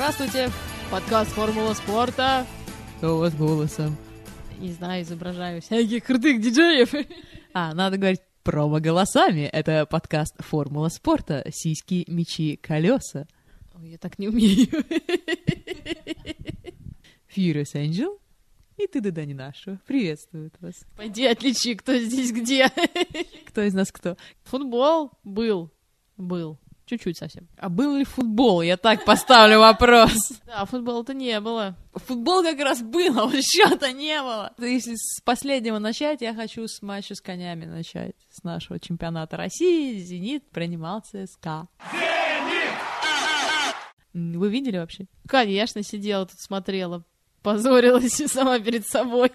Здравствуйте! Подкаст «Формула спорта». Кто у вас голосом? Не знаю, изображаю всяких крутых диджеев. А, надо говорить промо-голосами. Это подкаст «Формула спорта». Сиськи, мечи, колеса. Ой, я так не умею. Фьюрис Энджел и ты, да не нашу. Приветствуют вас. Пойди отличи, кто здесь где. Кто из нас кто? Футбол был. Был. Чуть-чуть совсем. А был ли футбол? Я так поставлю вопрос. Да, футбола-то не было. Футбол как раз был, а вот счета не было. Если с последнего начать, я хочу с матча с конями начать. С нашего чемпионата России. «Зенит» принимал ЦСКА. «Зенит!» Вы видели вообще? Конечно, сидела тут, смотрела позорилась сама перед собой.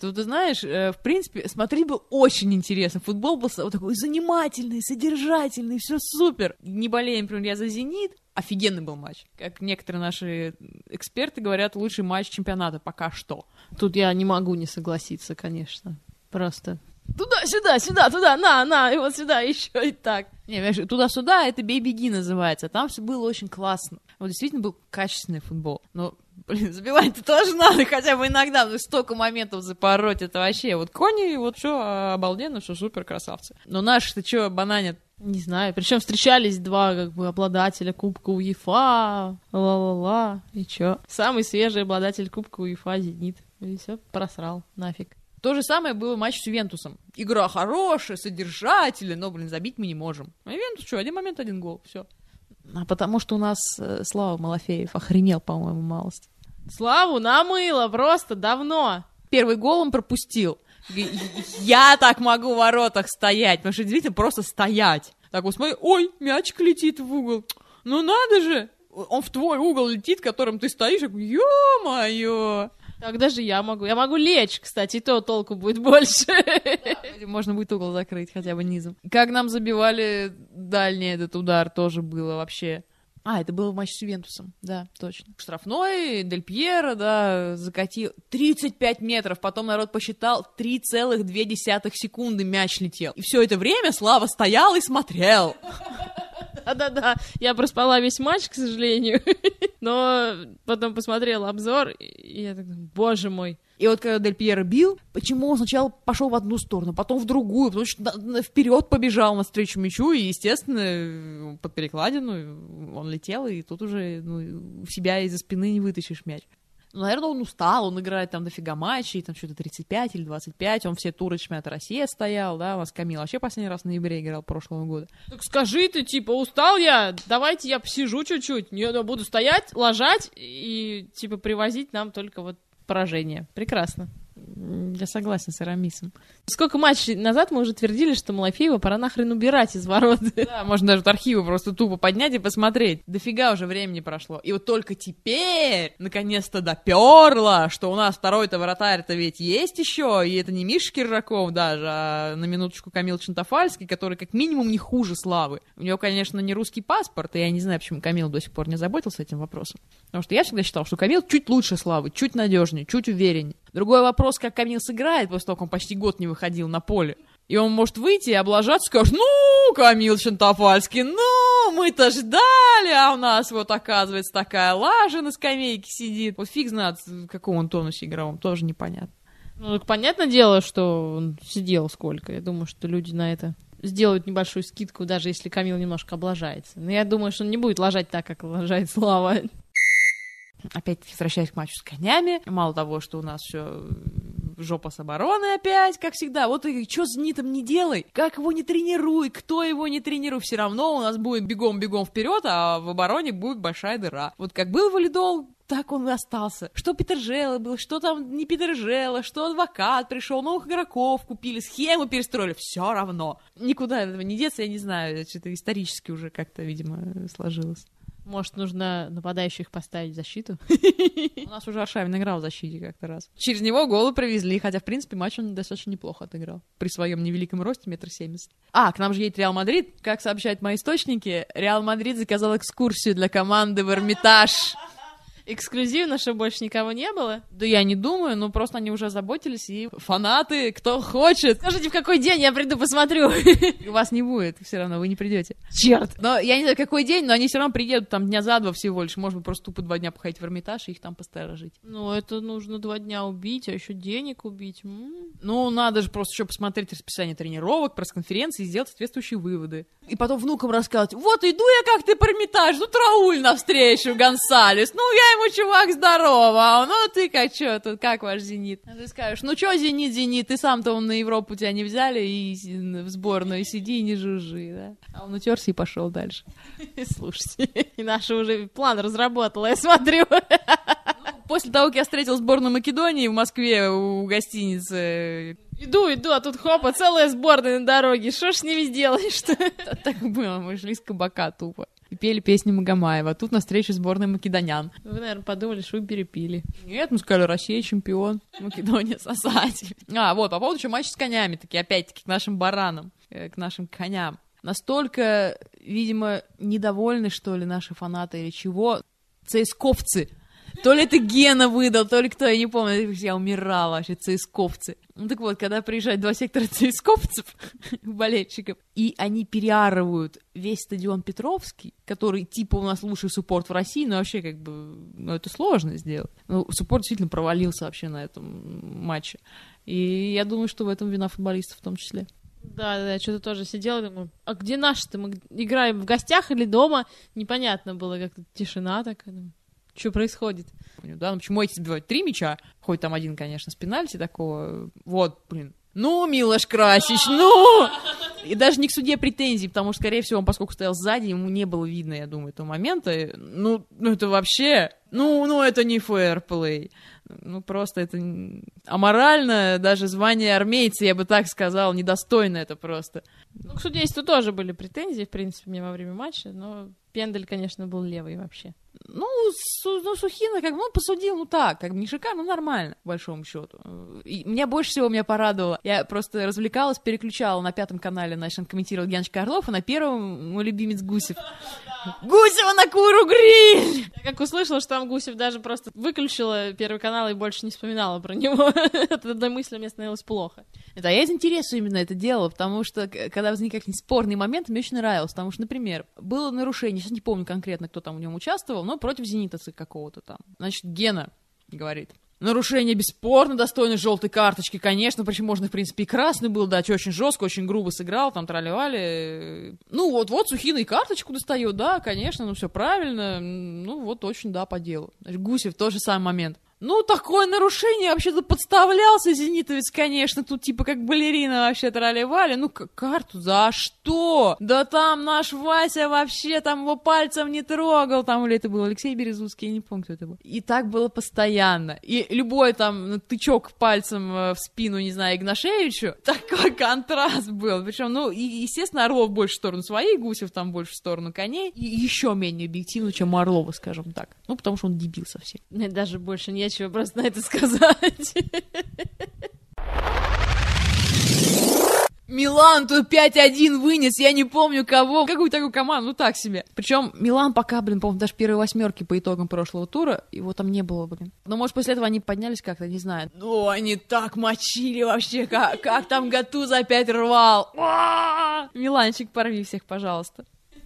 Тут, ты знаешь, э, в принципе, смотреть был очень интересно. Футбол был вот такой занимательный, содержательный, все супер. Не болеем, например, я за «Зенит», офигенный был матч. Как некоторые наши эксперты говорят, лучший матч чемпионата пока что. Тут я не могу не согласиться, конечно. Просто туда, сюда, сюда, туда, на, на, и вот сюда еще и так. Не, туда-сюда это бей-беги называется. Там все было очень классно. Вот действительно был качественный футбол. Но Блин, забивать-то тоже надо хотя бы иногда, ну столько моментов запороть, это вообще, вот кони, вот все обалденно, все супер, красавцы. Но наши-то что, бананят? Не знаю, причем встречались два как бы обладателя Кубка УЕФА, ла-ла-ла, и чё? Самый свежий обладатель Кубка УЕФА Зенит. И все, просрал, нафиг. То же самое было матч с Ювентусом. Игра хорошая, содержательная, но, блин, забить мы не можем. А Ювентус что, один момент, один гол, все. А потому что у нас э, Слава Малафеев охренел, по-моему, малость. Славу намыло просто давно. Первый гол он пропустил. Я так могу в воротах стоять, потому что действительно просто стоять. Так вот смотри, ой, мячик летит в угол. Ну надо же! Он в твой угол летит, в котором ты стоишь, ё-моё! Так даже я могу. Я могу лечь, кстати, и то толку будет больше. Да, можно будет угол закрыть хотя бы низом. Как нам забивали дальний этот удар, тоже было вообще. А, это было в матче с Ювентусом, да, точно. Штрафной, Дель Пьеро, да, закатил 35 метров, потом народ посчитал 3,2 секунды мяч летел. И все это время Слава стоял и смотрел. Да-да-да, я проспала весь матч, к сожалению, но потом посмотрела обзор, и я так, боже мой, и вот когда Дель Пьеро бил, почему он сначала пошел в одну сторону, потом в другую, потому что вперед побежал навстречу мячу, и, естественно, под перекладину он летел, и тут уже ну, себя из-за спины не вытащишь мяч. Ну, наверное, он устал, он играет там дофига матчей, там что-то 35 или 25, он все туры чемпионата России стоял, да, у нас Камил вообще последний раз в ноябре играл прошлого года. Так скажи ты, типа, устал я, давайте я посижу чуть-чуть, я буду стоять, ложать и, типа, привозить нам только вот поражение. Прекрасно. Я согласен с Арамисом. Сколько матчей назад мы уже твердили, что Малафеева пора нахрен убирать из ворот. Да, можно даже архивы просто тупо поднять и посмотреть. Дофига уже времени прошло. И вот только теперь, наконец-то, доперло, что у нас второй-то вратарь-то ведь есть еще, и это не Миша Киржаков даже, а на минуточку Камил Чантафальский, который как минимум не хуже Славы. У него, конечно, не русский паспорт, и я не знаю, почему Камил до сих пор не заботился этим вопросом. Потому что я всегда считал, что Камил чуть лучше Славы, чуть надежнее, чуть увереннее. Другой вопрос, как Камил сыграет после того, как он почти год не выходил на поле. И он может выйти и облажаться, скажет, ну, Камил Чантофальский, ну, мы-то ждали, а у нас вот, оказывается, такая лажа на скамейке сидит. Вот фиг знает, в каком он тонусе игровом, тоже непонятно. Ну, так понятное дело, что он сидел сколько. Я думаю, что люди на это сделают небольшую скидку, даже если Камил немножко облажается. Но я думаю, что он не будет лажать так, как лажает Слава. Опять возвращаясь к матчу с конями. Мало того, что у нас все жопа с обороны опять, как всегда. Вот и что с Нитом не делай, как его не тренируй, кто его не тренируй, все равно у нас будет бегом-бегом вперед, а в обороне будет большая дыра. Вот как был валидол, так он и остался. Что Питер Жела был, что там не Питер Жела, что адвокат пришел, новых игроков купили, схему перестроили, все равно. Никуда этого не деться, я не знаю, что-то исторически уже как-то, видимо, сложилось. Может, нужно нападающих поставить в защиту? У нас уже Аршавин играл в защите как-то раз. Через него голы провезли, хотя, в принципе, матч он достаточно неплохо отыграл. При своем невеликом росте, метр семьдесят. А, к нам же едет Реал Мадрид. Как сообщают мои источники, Реал Мадрид заказал экскурсию для команды в Эрмитаж. Эксклюзивно, что больше никого не было? Да я не думаю, но просто они уже заботились, и фанаты, кто хочет. Скажите, в какой день я приду посмотрю? Вас не будет, все равно вы не придете. Черт! Но я не знаю, какой день, но они все равно приедут там дня за два всего лишь. Может быть, просто тупо два дня походить в Эрмитаж и их там посторожить. Ну, это нужно два дня убить, а еще денег убить. М. Ну, надо же просто еще посмотреть расписание тренировок, пресс-конференции и сделать соответствующие выводы. И потом внукам рассказывать, вот иду я как-то по Эрмитаж, ну, Трауль навстречу, Гонсалес, ну, я ему, чувак, здорово, а ну, ты как, что тут, как ваш «Зенит»? А ты скажешь, ну, что «Зенит», «Зенит», ты сам-то он на Европу тебя не взяли и в сборную сиди и не жужжи, да? А он утерся и пошел дальше. Слушайте, и наша уже план разработала, я смотрю. После того, как я встретил сборную Македонии в Москве у гостиницы, Иду, иду, а тут хопа, целая сборная на дороге. Что ж с ними сделаешь-то? так было, мы шли с кабака тупо. И пели песни Магомаева. Тут на встрече сборной македонян. Вы, наверное, подумали, что вы перепили. Нет, мы сказали, Россия чемпион, Македония сосать. А, вот, по поводу еще матча с конями, таки опять-таки к нашим баранам, э, к нашим коням. Настолько, видимо, недовольны, что ли, наши фанаты или чего, цейсковцы. То ли это Гена выдал, то ли кто, я не помню, я умирала вообще, цейсковцы. Ну так вот, когда приезжают два сектора цейсковцев, болельщиков, и они переарывают весь стадион Петровский, который типа у нас лучший суппорт в России, но вообще как бы, ну это сложно сделать. Ну, суппорт действительно провалился вообще на этом матче. И я думаю, что в этом вина футболистов в том числе. Да, да, я что-то тоже сидела думаю, а где наши-то? Мы играем в гостях или дома? Непонятно было, как-то тишина такая. Думаю, что происходит? Да, ну почему эти забивают три мяча? Хоть там один, конечно, с пенальти такого. Вот, блин. Ну, Милош Красич, ну! И даже не к суде претензий, потому что, скорее всего, он, поскольку стоял сзади, ему не было видно, я думаю, этого момента. Ну, ну это вообще... Ну, ну, это не фэрплей. Ну, просто это аморально, даже звание армейца, я бы так сказал, недостойно это просто. Ну, к судейству тоже были претензии, в принципе, мне во время матча, но Пендель, конечно, был левый вообще. Ну, Су- ну, Сухина, как бы, ну, посудил, ну, так, как бы, не шикарно, но нормально, по большому счету. И меня больше всего меня порадовало. Я просто развлекалась, переключала на пятом канале, значит, он комментировал Яночка Орлов, а на первом мой любимец Гусев. Гусева на куру гриль! Я как услышала, что там Гусев даже просто выключила Первый канал и больше не вспоминала про него. От одной мысли мне становилось плохо. Да, я из интереса именно это делала, потому что, когда возникали какие-нибудь спорные моменты, мне очень нравилось, потому что, например, было нарушение, сейчас не помню конкретно, кто там в нем участвовал, но против зенитовца какого-то там. Значит, Гена говорит, Нарушение бесспорно достойно желтой карточки, конечно, причем можно, в принципе, и красный был, да, чё, очень жестко, очень грубо сыграл, там тролливали. Ну, вот, вот, Сухина и карточку достает, да, конечно, ну, все правильно, ну, вот, очень, да, по делу. Гусев, тот же самый момент. Ну, такое нарушение, вообще-то подставлялся зенитовец, конечно, тут типа как балерина вообще тролливали. Ну, карту за что? Да там наш Вася вообще там его пальцем не трогал, там или это был Алексей Березутский, я не помню, кто это был. И так было постоянно. И любой там тычок пальцем э, в спину, не знаю, Игнашевичу, такой контраст был. Причем, ну, и, естественно, Орлов больше в сторону своей, Гусев там больше в сторону коней. И еще менее объективно, чем Орлова, скажем так. Ну, потому что он дебил совсем. Даже больше нечего просто на это сказать. Милан тут 5-1 вынес, я не помню кого. Какую такую команду, ну так себе. Причем Милан пока, блин, по-моему, даже первой восьмерки по итогам прошлого тура, его там не было, блин. Но, может, после этого они поднялись как-то, не знаю. Ну, они так мочили вообще, как, как там Гатуза опять рвал. Уа! Миланчик, порви всех, пожалуйста.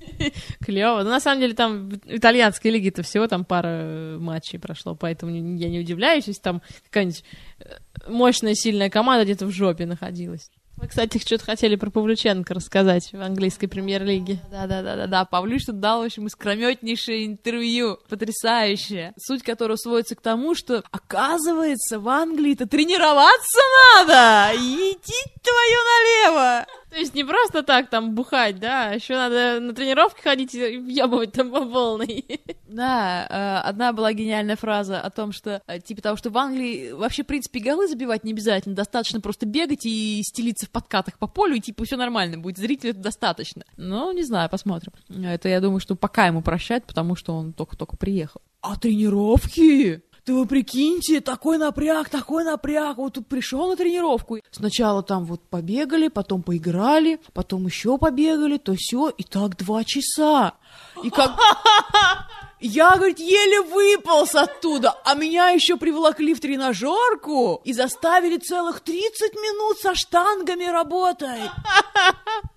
Клево. Но на самом деле там в итальянской лиге-то всего там пара э, матчей прошло, поэтому я не удивляюсь, если там какая-нибудь э, мощная, сильная команда где-то в жопе находилась. Вы, кстати, что-то хотели про Павлюченко рассказать в английской премьер-лиге. Да-да-да-да-да, Павлюш тут дал, в общем, искрометнейшее интервью, потрясающее, суть которого сводится к тому, что, оказывается, в Англии-то тренироваться надо, иди твою налево. То есть не просто так там бухать, да, а еще надо на тренировки ходить и въебывать там по полной. Да, э, одна была гениальная фраза о том, что, э, типа того, что в Англии вообще, в принципе, голы забивать не обязательно, достаточно просто бегать и стелиться в подкатах по полю, и, типа, все нормально будет, зрителей это достаточно. Ну, не знаю, посмотрим. Это, я думаю, что пока ему прощать, потому что он только-только приехал. А тренировки? Да вы прикиньте, такой напряг, такой напряг. Вот тут пришел на тренировку. Сначала там вот побегали, потом поиграли, потом еще побегали, то все, и так два часа. И как... Я, говорит, еле выполз оттуда, а меня еще приволокли в тренажерку и заставили целых 30 минут со штангами работать.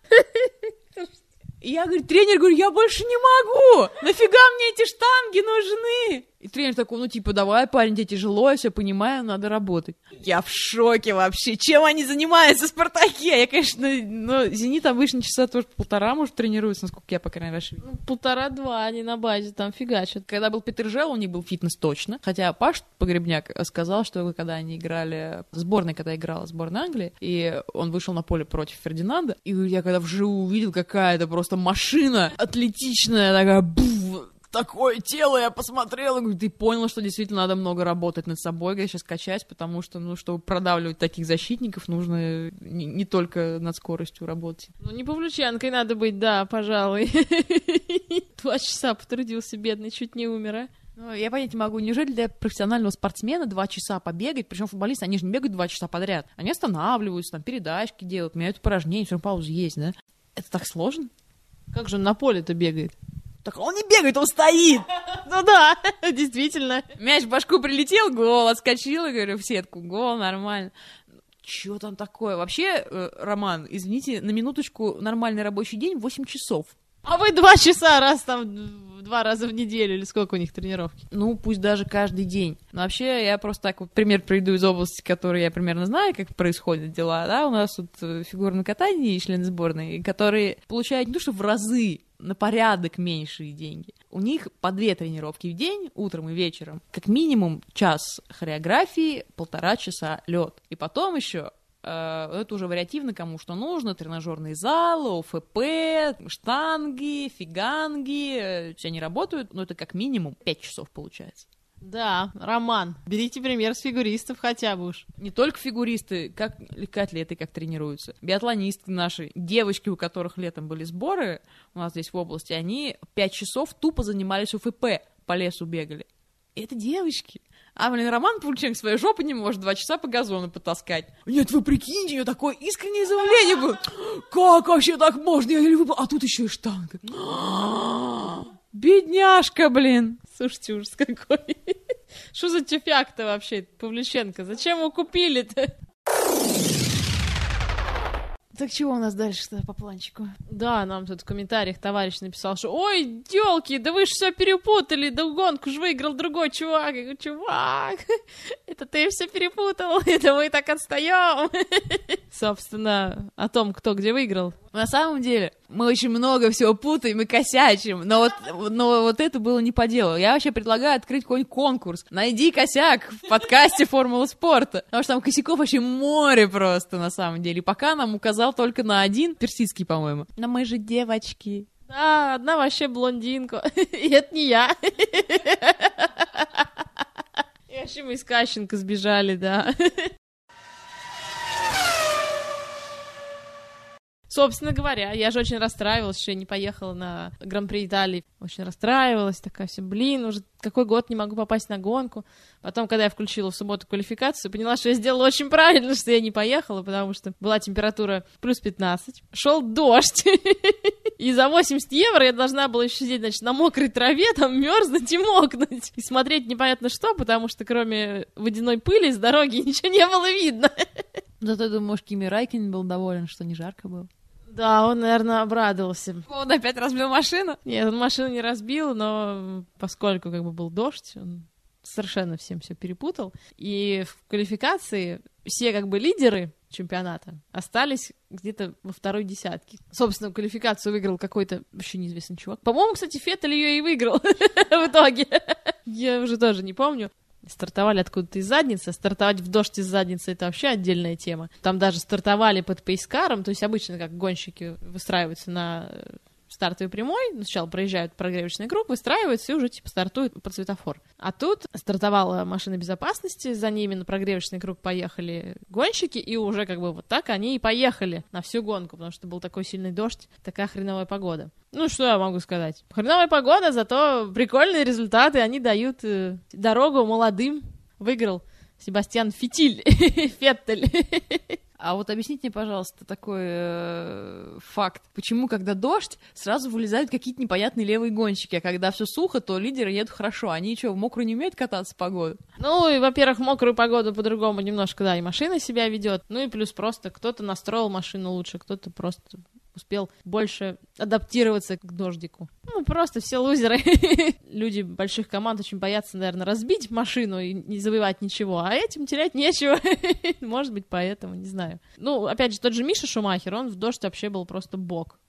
Я, говорит, тренер, говорю, я больше не могу, нафига мне эти штанги нужны? И тренер такой, ну, типа, давай, парень, тебе тяжело, я все понимаю, надо работать. Я в шоке вообще, чем они занимаются в «Спартаке»? Я, конечно, ну, «Зенит» обычно часа тоже полтора, может, тренируется, насколько я, по крайней мере, ну, Полтора-два они на базе там фигачат. Когда был Петержел, у них был фитнес точно, хотя Паш Погребняк сказал, что когда они играли, сборной, когда играла сборная Англии, и он вышел на поле против Фердинанда, и я когда вживую увидел, какая-то просто машина атлетичная, такая, буф, такое тело, я посмотрела, говорю, ты понял, что действительно надо много работать над собой, говорю, сейчас качать, потому что, ну, чтобы продавливать таких защитников, нужно не, не только над скоростью работать. Ну, не Павлюченкой надо быть, да, пожалуй. Два часа потрудился, бедный, чуть не умер, а? Ну, я понять не могу, неужели для профессионального спортсмена два часа побегать, причем футболисты, они же не бегают два часа подряд, они останавливаются, там, передачки делают, меняют упражнения, все паузы есть, да? Это так сложно? Как же он на поле-то бегает? Так он не бегает, он стоит. Ну да, действительно. Мяч в башку прилетел, гол, отскочил, и говорю, в сетку, гол, нормально. Чё там такое? Вообще, э, Роман, извините, на минуточку нормальный рабочий день 8 часов. А вы два часа раз там два раза в неделю или сколько у них тренировки? Ну, пусть даже каждый день. Но вообще, я просто так вот пример приведу из области, которую я примерно знаю, как происходят дела, да, у нас тут э, фигурное катание и члены сборной, которые получают не то, что в разы на порядок меньшие деньги. У них по две тренировки в день, утром и вечером. Как минимум час хореографии, полтора часа лед. И потом еще э, это уже вариативно, кому что нужно, тренажерный зал, ОФП, штанги, фиганги, э, все они работают, но это как минимум 5 часов получается. Да, Роман, берите пример с фигуристов хотя бы уж. Не только фигуристы, как легкоатлеты как тренируются. Биатлонистки наши, девочки, у которых летом были сборы у нас здесь в области, они пять часов тупо занимались ОФП, по лесу бегали. Это девочки. А, блин, Роман Пульченко своей жопы не может два часа по газону потаскать. Нет, вы прикиньте, у нее такое искреннее изумление было. Как вообще так можно? Я еле выпал. А тут еще и штанга. Бедняжка, блин. Слушайте, ужас какой. Что за тюфяк-то вообще, Павлюченко? Зачем его купили-то? Так чего у нас дальше-то по планчику? Да, нам тут в комментариях товарищ написал, что «Ой, тёлки, да вы же все перепутали, да гонку же выиграл другой чувак». Я говорю, чувак, это ты все перепутал, это мы так отстаем. Собственно, о том, кто где выиграл. На самом деле, мы очень много всего путаем и косячим, но вот, но вот это было не по делу. Я вообще предлагаю открыть какой-нибудь конкурс. Найди косяк в подкасте «Формула спорта», потому что там косяков вообще море просто, на самом деле. И пока нам указал только на один, персидский, по-моему. Но мы же девочки. Да, одна вообще блондинка. И это не я. И вообще мы из Кащенко сбежали, да. Собственно говоря, я же очень расстраивалась, что я не поехала на Гран-при Италии. Очень расстраивалась, такая все, блин, уже какой год не могу попасть на гонку. Потом, когда я включила в субботу квалификацию, поняла, что я сделала очень правильно, что я не поехала, потому что была температура плюс 15, шел дождь. И за 80 евро я должна была еще сидеть, значит, на мокрой траве, там мерзнуть и мокнуть. И смотреть непонятно что, потому что кроме водяной пыли с дороги ничего не было видно. Зато, думаю, может, Кими Райкин был доволен, что не жарко было. Да, он, наверное, обрадовался. Он опять разбил машину? Нет, он машину не разбил, но поскольку как бы был дождь, он совершенно всем все перепутал. И в квалификации все как бы лидеры чемпионата остались где-то во второй десятке. Собственно, квалификацию выиграл какой-то вообще неизвестный чувак. По-моему, кстати, Феттель ее и выиграл в итоге. Я уже тоже не помню стартовали откуда-то из задницы. Стартовать в дождь из задницы — это вообще отдельная тема. Там даже стартовали под пейскаром, то есть обычно как гонщики выстраиваются на стартовой прямой, сначала проезжают прогревочный круг, выстраиваются и уже типа стартуют под светофор. А тут стартовала машина безопасности, за ними на прогревочный круг поехали гонщики, и уже как бы вот так они и поехали на всю гонку, потому что был такой сильный дождь, такая хреновая погода. Ну, что я могу сказать? Хреновая погода, зато прикольные результаты, они дают э, дорогу молодым. Выиграл Себастьян Фитиль, Феттель. А вот объясните мне, пожалуйста, такой э, факт. Почему, когда дождь, сразу вылезают какие-то непонятные левые гонщики, а когда все сухо, то лидеры едут хорошо. Они что, в мокрую не умеют кататься погоду? Ну, и, во-первых, мокрую погоду по-другому немножко, да, и машина себя ведет. Ну и плюс просто кто-то настроил машину лучше, кто-то просто успел больше адаптироваться к дождику. Ну, просто все лузеры. Люди больших команд очень боятся, наверное, разбить машину и не завоевать ничего, а этим терять нечего. Может быть, поэтому, не знаю. Ну, опять же, тот же Миша Шумахер, он в дождь вообще был просто бог.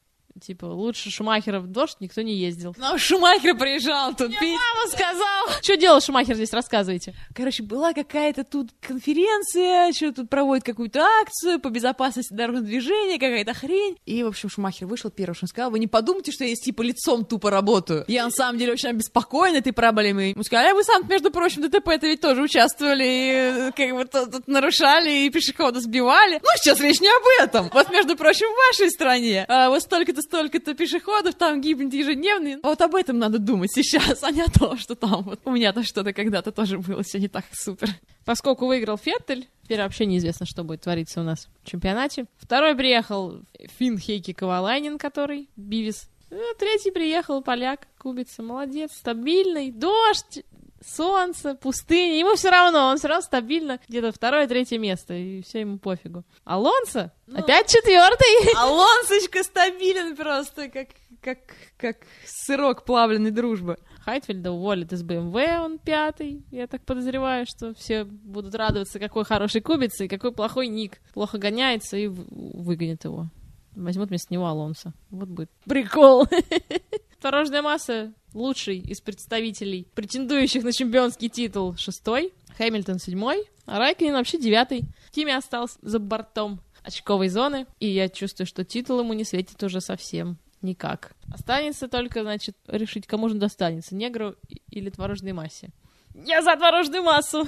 Типа, лучше Шумахера в дождь никто не ездил. Нам Шумахер приезжал тут пить. Мама сказал! Что делал Шумахер здесь, рассказывайте. Короче, была какая-то тут конференция, что тут проводит какую-то акцию по безопасности дорожного движения, какая-то хрень. И, в общем, Шумахер вышел первым, что он сказал, вы не подумайте, что я здесь типа лицом тупо работаю. Я на самом деле очень обеспокоен этой проблемой. Мы сказали, а вы сам, между прочим, в ДТП это ведь тоже участвовали, и как бы тут, тут нарушали, и пешехода сбивали. Ну, сейчас речь не об этом. Вот, между прочим, в вашей стране а, вот столько-то, столько-то пешеходов там гибнет ежедневно. А вот об этом надо думать сейчас, а не о том, что там вот у меня-то что-то когда-то тоже было, все не так супер. Поскольку выиграл Феттель, теперь вообще неизвестно, что будет твориться у нас в чемпионате. Второй приехал Финн Хейки Ковалайнин, который Бивис. Ну, Третий приехал поляк, кубица, молодец, стабильный, дождь, солнце, пустыня, ему все равно, он все равно стабильно где-то второе, третье место, и все ему пофигу. Алонсо Ну. опять четвертый. Алонсочка стабилен просто, как, как, как сырок плавленной дружбы. Хайтфельда уволят из БМВ, он пятый. Я так подозреваю, что все будут радоваться, какой хороший кубица и какой плохой ник. Плохо гоняется и в- выгонят его. Возьмут вместо него Алонса. Вот будет прикол. Дорожная масса лучший из представителей, претендующих на чемпионский титул, шестой. Хэмилтон седьмой, а Райкин вообще девятый. Тимми остался за бортом очковой зоны, и я чувствую, что титул ему не светит уже совсем никак. Останется только, значит, решить, кому же достанется, негру или творожной массе. Я за творожную массу!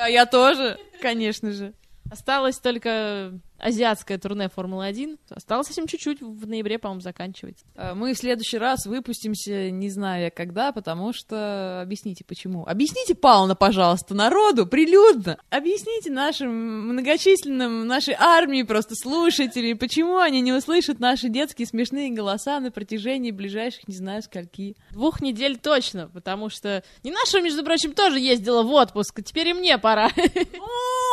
А я тоже, конечно же. Осталось только азиатское турне Формулы-1. Осталось совсем чуть-чуть, в ноябре, по-моему, заканчивается. А, Мы в следующий раз выпустимся, не знаю когда, потому что... Объясните, почему. Объясните, Пауна, пожалуйста, народу, прилюдно. Объясните нашим многочисленным, нашей армии просто слушателей, почему они не услышат наши детские смешные голоса на протяжении ближайших, не знаю, скольки. Двух недель точно, потому что не наша, между прочим, тоже ездила в отпуск, а теперь и мне пора.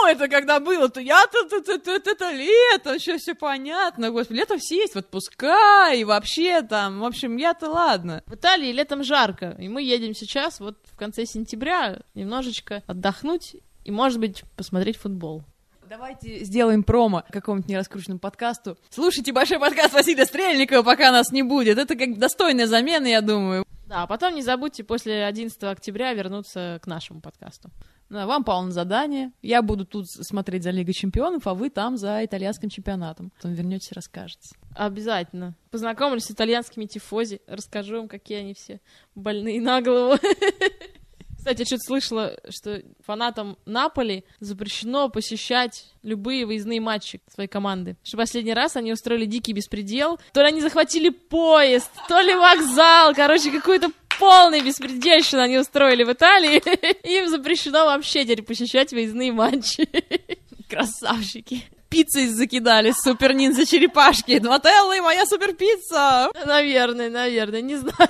Это когда было-то? Я-то это, это, это, это лето, еще все понятно. Господи, лето все есть в отпуска, и вообще там, в общем, я-то ладно. В Италии летом жарко, и мы едем сейчас, вот в конце сентября, немножечко отдохнуть и, может быть, посмотреть футбол. Давайте сделаем промо какому-нибудь нераскрученному подкасту. Слушайте большой подкаст Василия Стрельникова, пока нас не будет. Это как достойная замена, я думаю. Да, а потом не забудьте после 11 октября вернуться к нашему подкасту. Вам, на задание. Я буду тут смотреть за Лигой Чемпионов, а вы там за итальянским чемпионатом. Потом вернетесь и расскажете. Обязательно. Познакомлюсь с итальянскими тифози, расскажу им, какие они все больные на голову. Кстати, я что-то слышала, что фанатам Наполи запрещено посещать любые выездные матчи своей команды. Что последний раз они устроили дикий беспредел. То ли они захватили поезд, то ли вокзал. Короче, какую-то полный беспредельщину они устроили в Италии. Им запрещено вообще теперь посещать выездные матчи. Красавчики. Пиццей закидали, супер ниндзя черепашки. Нутеллы, моя супер пицца. Наверное, наверное, не знаю.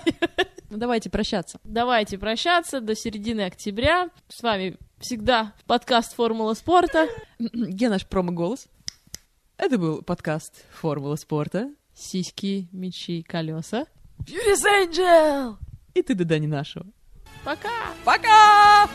Ну давайте прощаться. Давайте прощаться до середины октября. С вами всегда подкаст «Формула спорта». Где наш промо-голос? Это был подкаст «Формула спорта». Сиськи, мечи, колеса. Фьюрис Энджел! И ты, да не нашего. Пока! Пока!